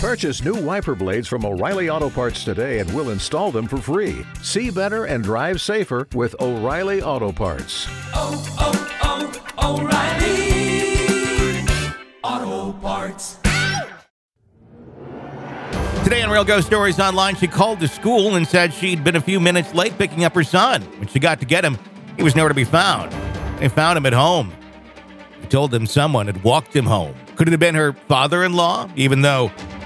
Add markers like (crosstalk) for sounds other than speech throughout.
Purchase new wiper blades from O'Reilly Auto Parts today and we'll install them for free. See better and drive safer with O'Reilly Auto Parts. oh, oh, oh, O'Reilly Auto Parts. Today on Real Ghost Stories Online, she called the school and said she'd been a few minutes late picking up her son. When she got to get him, he was nowhere to be found. They found him at home. Told them someone had walked him home. Could it have been her father in law, even though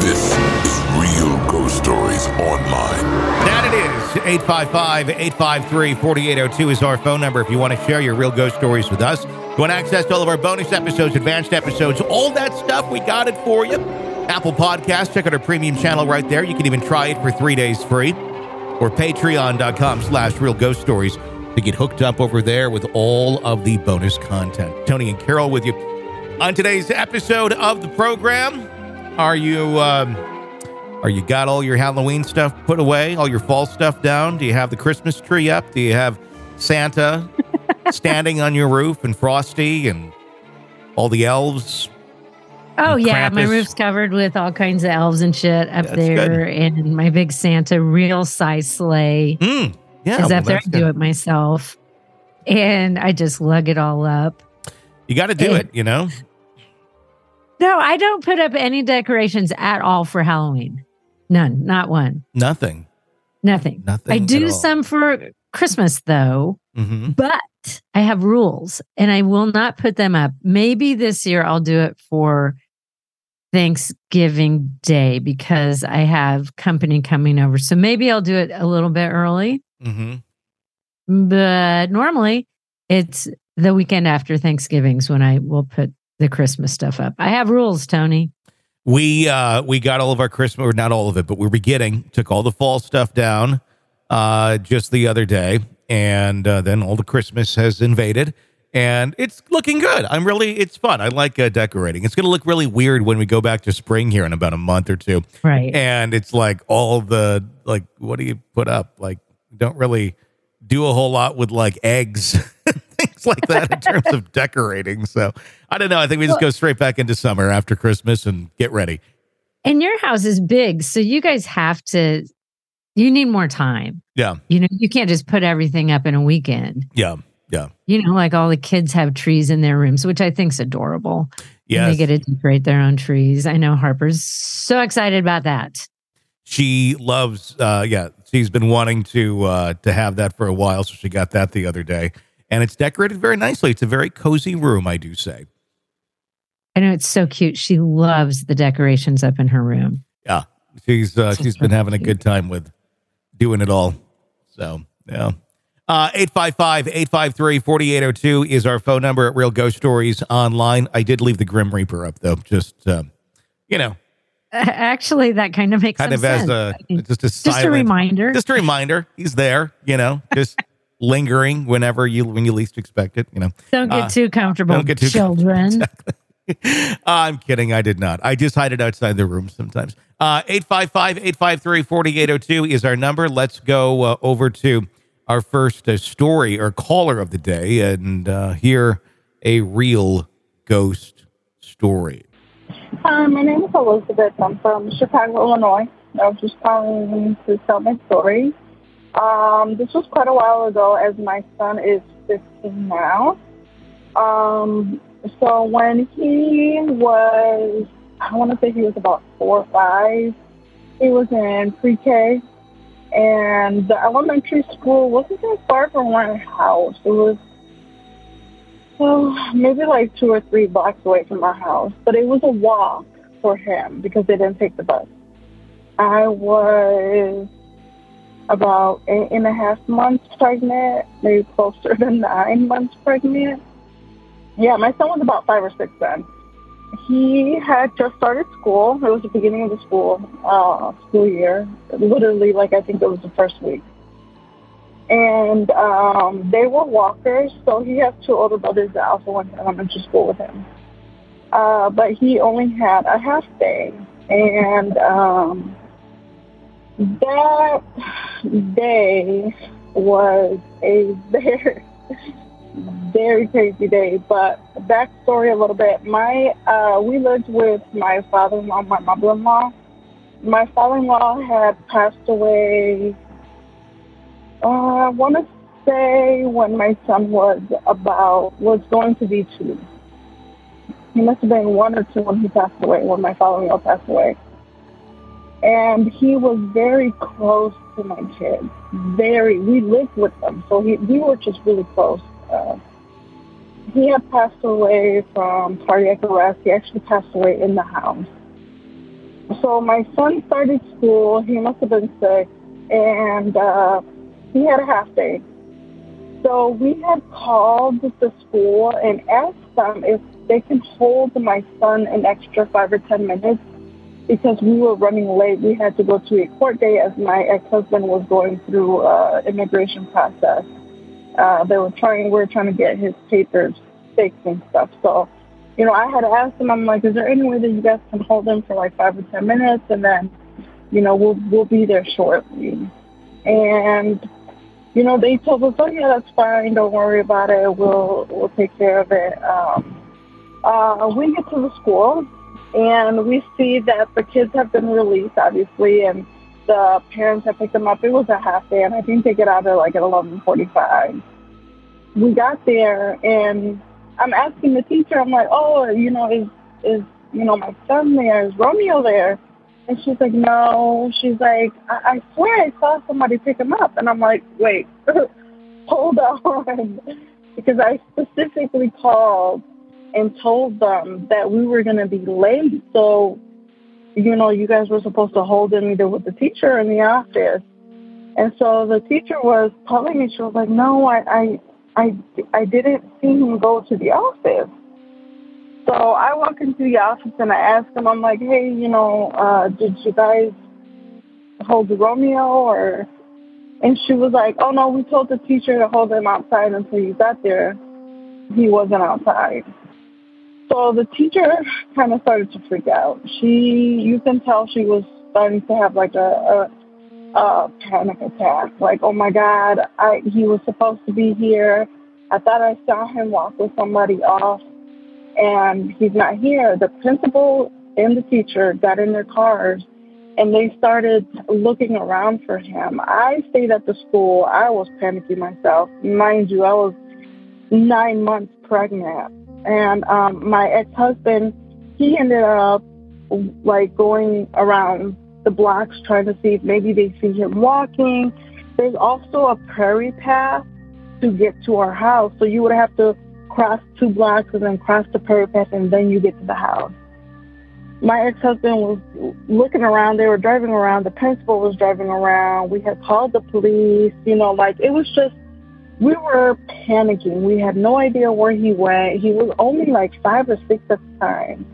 This is Real Ghost Stories Online. That it is. 855 853 4802 is our phone number if you want to share your real ghost stories with us. You want access to all of our bonus episodes, advanced episodes, all that stuff, we got it for you. Apple Podcasts, check out our premium channel right there. You can even try it for three days free. Or patreon.com slash real ghost stories to get hooked up over there with all of the bonus content. Tony and Carol with you. On today's episode of the program, are you um, are you got all your Halloween stuff put away, all your fall stuff down? Do you have the Christmas tree up? Do you have Santa (laughs) standing on your roof and Frosty and all the elves? Oh yeah, my roof's covered with all kinds of elves and shit up That's there, and my big Santa real size sleigh Mm, yeah, is well, up there. I do it myself, and I just lug it all up. You got to do And- it, you know? No, I don't put up any decorations at all for Halloween. None, not one, Nothing. nothing. Nothing I do some for Christmas though, hmm but I have rules, and I will not put them up. Maybe this year I'll do it for Thanksgiving Day because I have company coming over. So maybe I'll do it a little bit early. hmm But normally it's the weekend after Thanksgiving's when I will put the Christmas stuff up. I have rules, Tony. We uh we got all of our Christmas, or not all of it, but we're beginning. Took all the fall stuff down uh just the other day, and uh, then all the Christmas has invaded, and it's looking good. I'm really, it's fun. I like uh, decorating. It's going to look really weird when we go back to spring here in about a month or two, Right. and it's like all the like, what do you put up? Like, don't really do a whole lot with like eggs. (laughs) Things (laughs) like that in terms of decorating. So I don't know. I think we just go straight back into summer after Christmas and get ready. And your house is big, so you guys have to you need more time. Yeah. You know, you can't just put everything up in a weekend. Yeah. Yeah. You know, like all the kids have trees in their rooms, which I think's adorable. Yeah. They get to decorate their own trees. I know Harper's so excited about that. she loves uh yeah she's been wanting to uh to have that for a while so she got that the other day and it's decorated very nicely it's a very cozy room i do say I know it's so cute. She loves the decorations up in her room. yeah she's uh she's been having a good time with doing it all so yeah uh 855-853-4802 is our phone number at real ghost stories online i did leave the grim reaper up though just um you know (laughs) Actually, that kind of makes kind of as sense. a I mean, just a just a silent reminder. just a reminder he's there you know just (laughs) lingering whenever you when you least expect it you know don't get uh, too comfortable, don't get too children. (laughs) I'm kidding. I did not. I just hide it outside the room sometimes. Uh, 855 853 4802 is our number. Let's go uh, over to our first uh, story or caller of the day and uh, hear a real ghost story. Hi, my name is Elizabeth. I'm from Chicago, Illinois. I was just calling to tell my story. Um, this was quite a while ago, as my son is 15 now. Um, so when he was, I want to say he was about four or five, he was in pre-K, and the elementary school wasn't that far from my house. It was oh, maybe like two or three blocks away from our house, but it was a walk for him because they didn't take the bus. I was about eight and a half months pregnant, maybe closer to nine months pregnant. Yeah, my son was about five or six then. He had just started school. It was the beginning of the school uh, school year. Literally, like I think it was the first week. And um, they were walkers, so he has two older brothers that also went to elementary school with him. Uh, but he only had a half day, and um, that day was a very very crazy day. But backstory a little bit. My uh, we lived with my father-in-law, my mother-in-law. My father-in-law had passed away. Uh, I want to say when my son was about was going to be two. He must have been one or two when he passed away. When my father-in-law passed away, and he was very close to my kids. Very, we lived with them, so he, we were just really close. Uh, he had passed away from cardiac arrest. He actually passed away in the house. So my son started school. He must have been sick, and uh, he had a half day. So we had called the school and asked them if they can hold my son an extra five or ten minutes because we were running late. We had to go to a court date as my ex-husband was going through uh, immigration process. Uh, they were trying, we were trying to get his papers fixed and stuff. So, you know, I had asked them, I'm like, is there any way that you guys can hold him for like five or ten minutes, and then, you know, we'll we'll be there shortly. And, you know, they told us, oh yeah, that's fine. Don't worry about it. We'll we'll take care of it. Um, uh, we get to the school, and we see that the kids have been released, obviously, and the parents have picked them up. It was a half day, and I think they get out at like at 11:45. We got there, and I'm asking the teacher. I'm like, "Oh, you know, is is you know my son there? Is Romeo there?" And she's like, "No." She's like, "I, I swear I saw somebody pick him up," and I'm like, "Wait, (laughs) hold on," (laughs) because I specifically called and told them that we were going to be late. So you know, you guys were supposed to hold him either with the teacher in the office. And so the teacher was telling me, she was like, no, I, I, I, I didn't see him go to the office. So I walk into the office and I ask him, I'm like, hey, you know, uh, did you guys hold Romeo or? And she was like, oh no, we told the teacher to hold him outside until you got there. He wasn't outside. So the teacher kind of started to freak out. She, you can tell she was starting to have like a, a, a panic attack. Like, oh my God, I, he was supposed to be here. I thought I saw him walk with somebody off and he's not here. The principal and the teacher got in their cars and they started looking around for him. I stayed at the school. I was panicking myself. Mind you, I was nine months pregnant. And um, my ex-husband, he ended up like going around the blocks trying to see if maybe they see him walking. There's also a prairie path to get to our house, so you would have to cross two blocks and then cross the prairie path, and then you get to the house. My ex-husband was looking around. They were driving around. The principal was driving around. We had called the police. You know, like it was just we were panicking. We had no idea where he went. He was only like five or six at the time.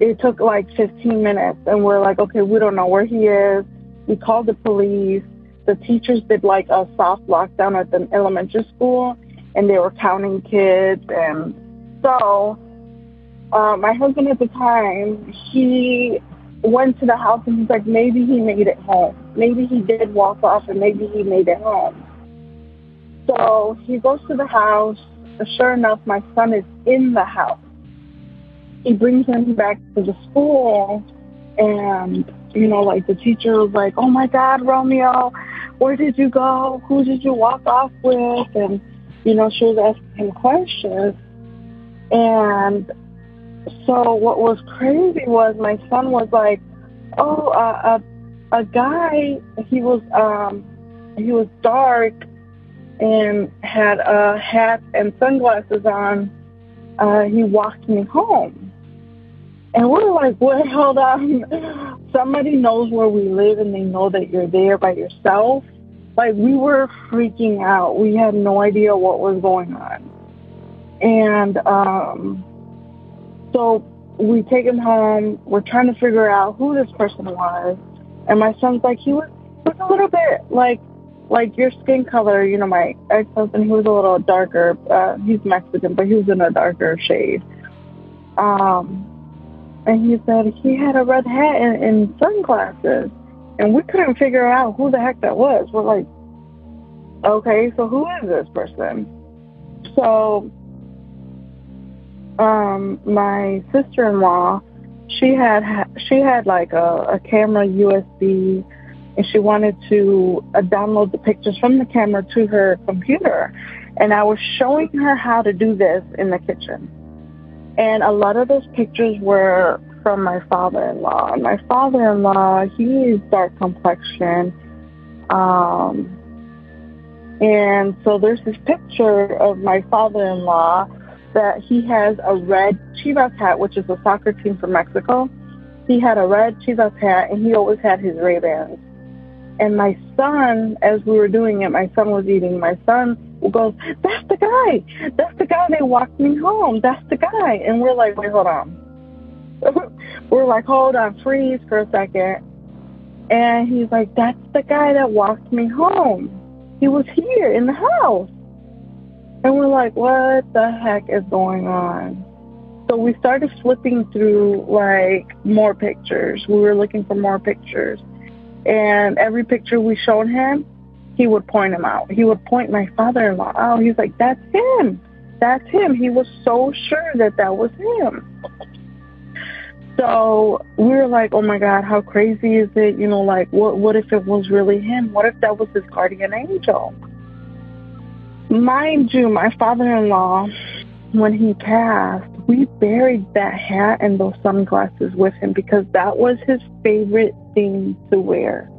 It took like 15 minutes, and we're like, okay, we don't know where he is. We called the police. The teachers did like a soft lockdown at the elementary school, and they were counting kids. And so uh, my husband at the time, he went to the house and he's like, maybe he made it home. Maybe he did walk off and maybe he made it home. So he goes to the house. Sure enough, my son is in the house. He brings him back to the school and, you know, like the teacher was like, oh my God, Romeo, where did you go? Who did you walk off with? And, you know, she was asking him questions. And so what was crazy was my son was like, oh, uh, a a guy. He was um he was dark and had a hat and sunglasses on. Uh, he walked me home, and we're like, "Wait, hold on! Somebody knows where we live, and they know that you're there by yourself." Like we were freaking out. We had no idea what was going on, and um so we take him home. We're trying to figure out who this person was. And my son's like, he was, was a little bit like like your skin color. You know, my ex husband, he was a little darker. Uh, he's Mexican, but he was in a darker shade. Um, and he said he had a red hat and, and sunglasses, and we couldn't figure out who the heck that was. We're like, okay, so who is this person? So um, my sister-in-law, she had she had like a, a camera USB, and she wanted to uh, download the pictures from the camera to her computer, and I was showing her how to do this in the kitchen, and a lot of those pictures were from my father-in-law. And my father-in-law, he is dark complexion. Um, and so there's this picture of my father-in-law that he has a red Chivas hat, which is a soccer team from Mexico. He had a red Chivas hat, and he always had his Ray Bans. And my son, as we were doing it, my son was eating. My son goes, "That's the guy. That's the guy They walked me home. That's the guy." And we're like, "Wait, hold on." (laughs) we're like, "Hold on, freeze for a second. And he's like, "That's the guy that walked me home. He was here in the house." And we're like, what the heck is going on? So we started flipping through like more pictures. We were looking for more pictures. And every picture we showed him, he would point him out. He would point my father in law out. He's like, that's him. That's him. He was so sure that that was him. So we were like, oh my God, how crazy is it? You know, like, what, what if it was really him? What if that was his guardian angel? Mind you, my father-in-law, when he passed, we buried that hat and those sunglasses with him because that was his favorite thing to wear.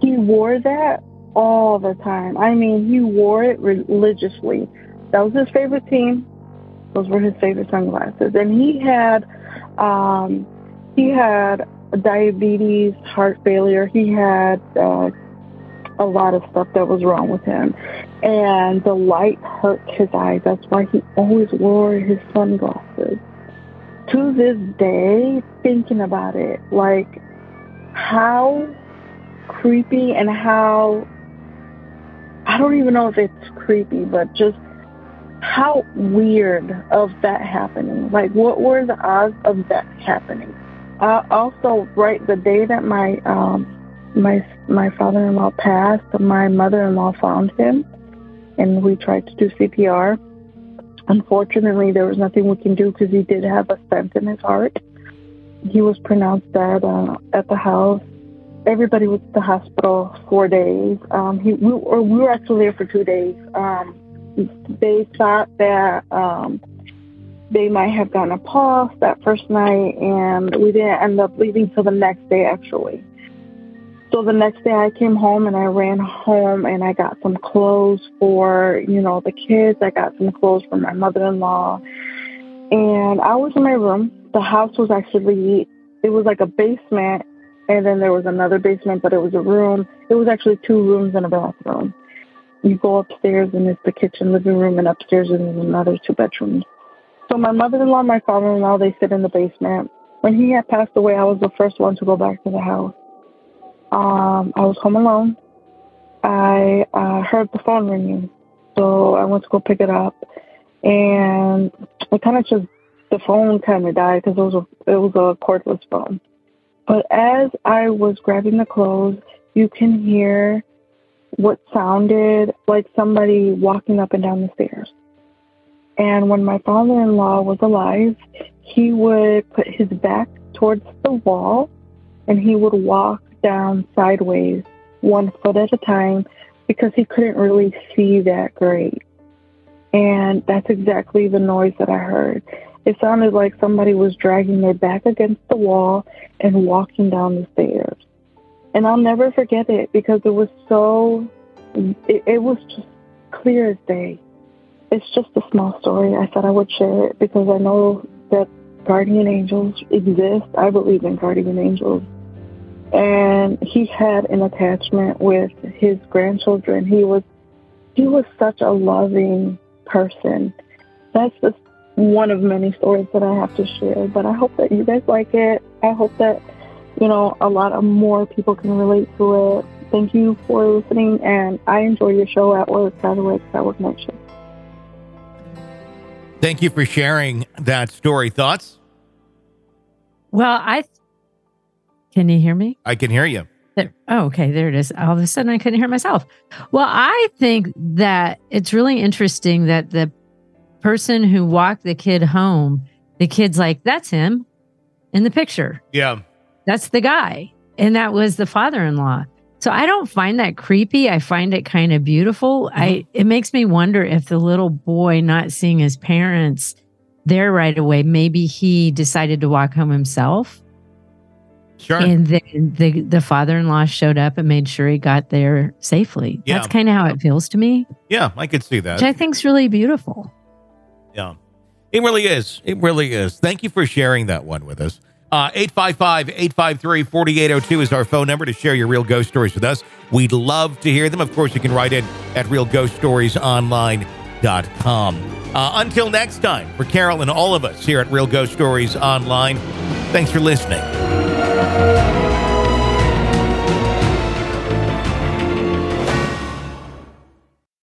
He wore that all the time. I mean, he wore it religiously. That was his favorite thing. Those were his favorite sunglasses. And he had, um, he had diabetes, heart failure. He had uh, a lot of stuff that was wrong with him and the light hurt his eyes. That's why he always wore his sunglasses. To this day, thinking about it, like how creepy and how I don't even know if it's creepy, but just how weird of that happening. Like, what were the odds of that happening? Uh, also, right the day that my um, my my father-in-law passed, my mother-in-law found him and we tried to do CPR. Unfortunately, there was nothing we can do because he did have a stent in his heart. He was pronounced dead uh, at the house. Everybody was at the hospital four days. Um, he, we, or we were actually there for two days. Um, they thought that um, they might have gotten a pulse that first night, and we didn't end up leaving till the next day, actually. So the next day I came home and I ran home and I got some clothes for, you know, the kids. I got some clothes for my mother-in-law. And I was in my room. The house was actually, it was like a basement and then there was another basement, but it was a room. It was actually two rooms and a bathroom. You go upstairs and it's the kitchen, living room, and upstairs is another two bedrooms. So my mother-in-law, my father-in-law, they sit in the basement. When he had passed away, I was the first one to go back to the house. Um, I was home alone. I uh, heard the phone ringing, so I went to go pick it up, and I kind of just the phone kind of died because it was a it was a cordless phone. But as I was grabbing the clothes, you can hear what sounded like somebody walking up and down the stairs. And when my father-in-law was alive, he would put his back towards the wall and he would walk down sideways, one foot at a time, because he couldn't really see that great. And that's exactly the noise that I heard. It sounded like somebody was dragging their back against the wall and walking down the stairs. And I'll never forget it because it was so, it, it was just clear as day. It's just a small story. I thought I would share it because I know that guardian angels exist. I believe in guardian angels. And he had an attachment with his grandchildren. He was he was such a loving person. That's just one of many stories that I have to share. But I hope that you guys like it. I hope that, you know, a lot of more people can relate to it. Thank you for listening, and I enjoy your show at work, by the way, because I work night shift. Thank you for sharing that story. Thoughts? Well, I can you hear me? I can hear you. There, oh, okay. There it is. All of a sudden, I couldn't hear myself. Well, I think that it's really interesting that the person who walked the kid home, the kid's like, that's him in the picture. Yeah. That's the guy. And that was the father in law. So I don't find that creepy. I find it kind of beautiful. Mm-hmm. I it makes me wonder if the little boy not seeing his parents there right away, maybe he decided to walk home himself. Sure. And then the the father in law showed up and made sure he got there safely. Yeah. That's kind of how it feels to me. Yeah, I could see that. Which I think's really beautiful. Yeah. It really is. It really is. Thank you for sharing that one with us. Uh, 855 853 4802 is our phone number to share your real ghost stories with us. We'd love to hear them. Of course, you can write in at realghoststoriesonline.com. Uh, until next time, for Carol and all of us here at Real Ghost Stories Online, thanks for listening.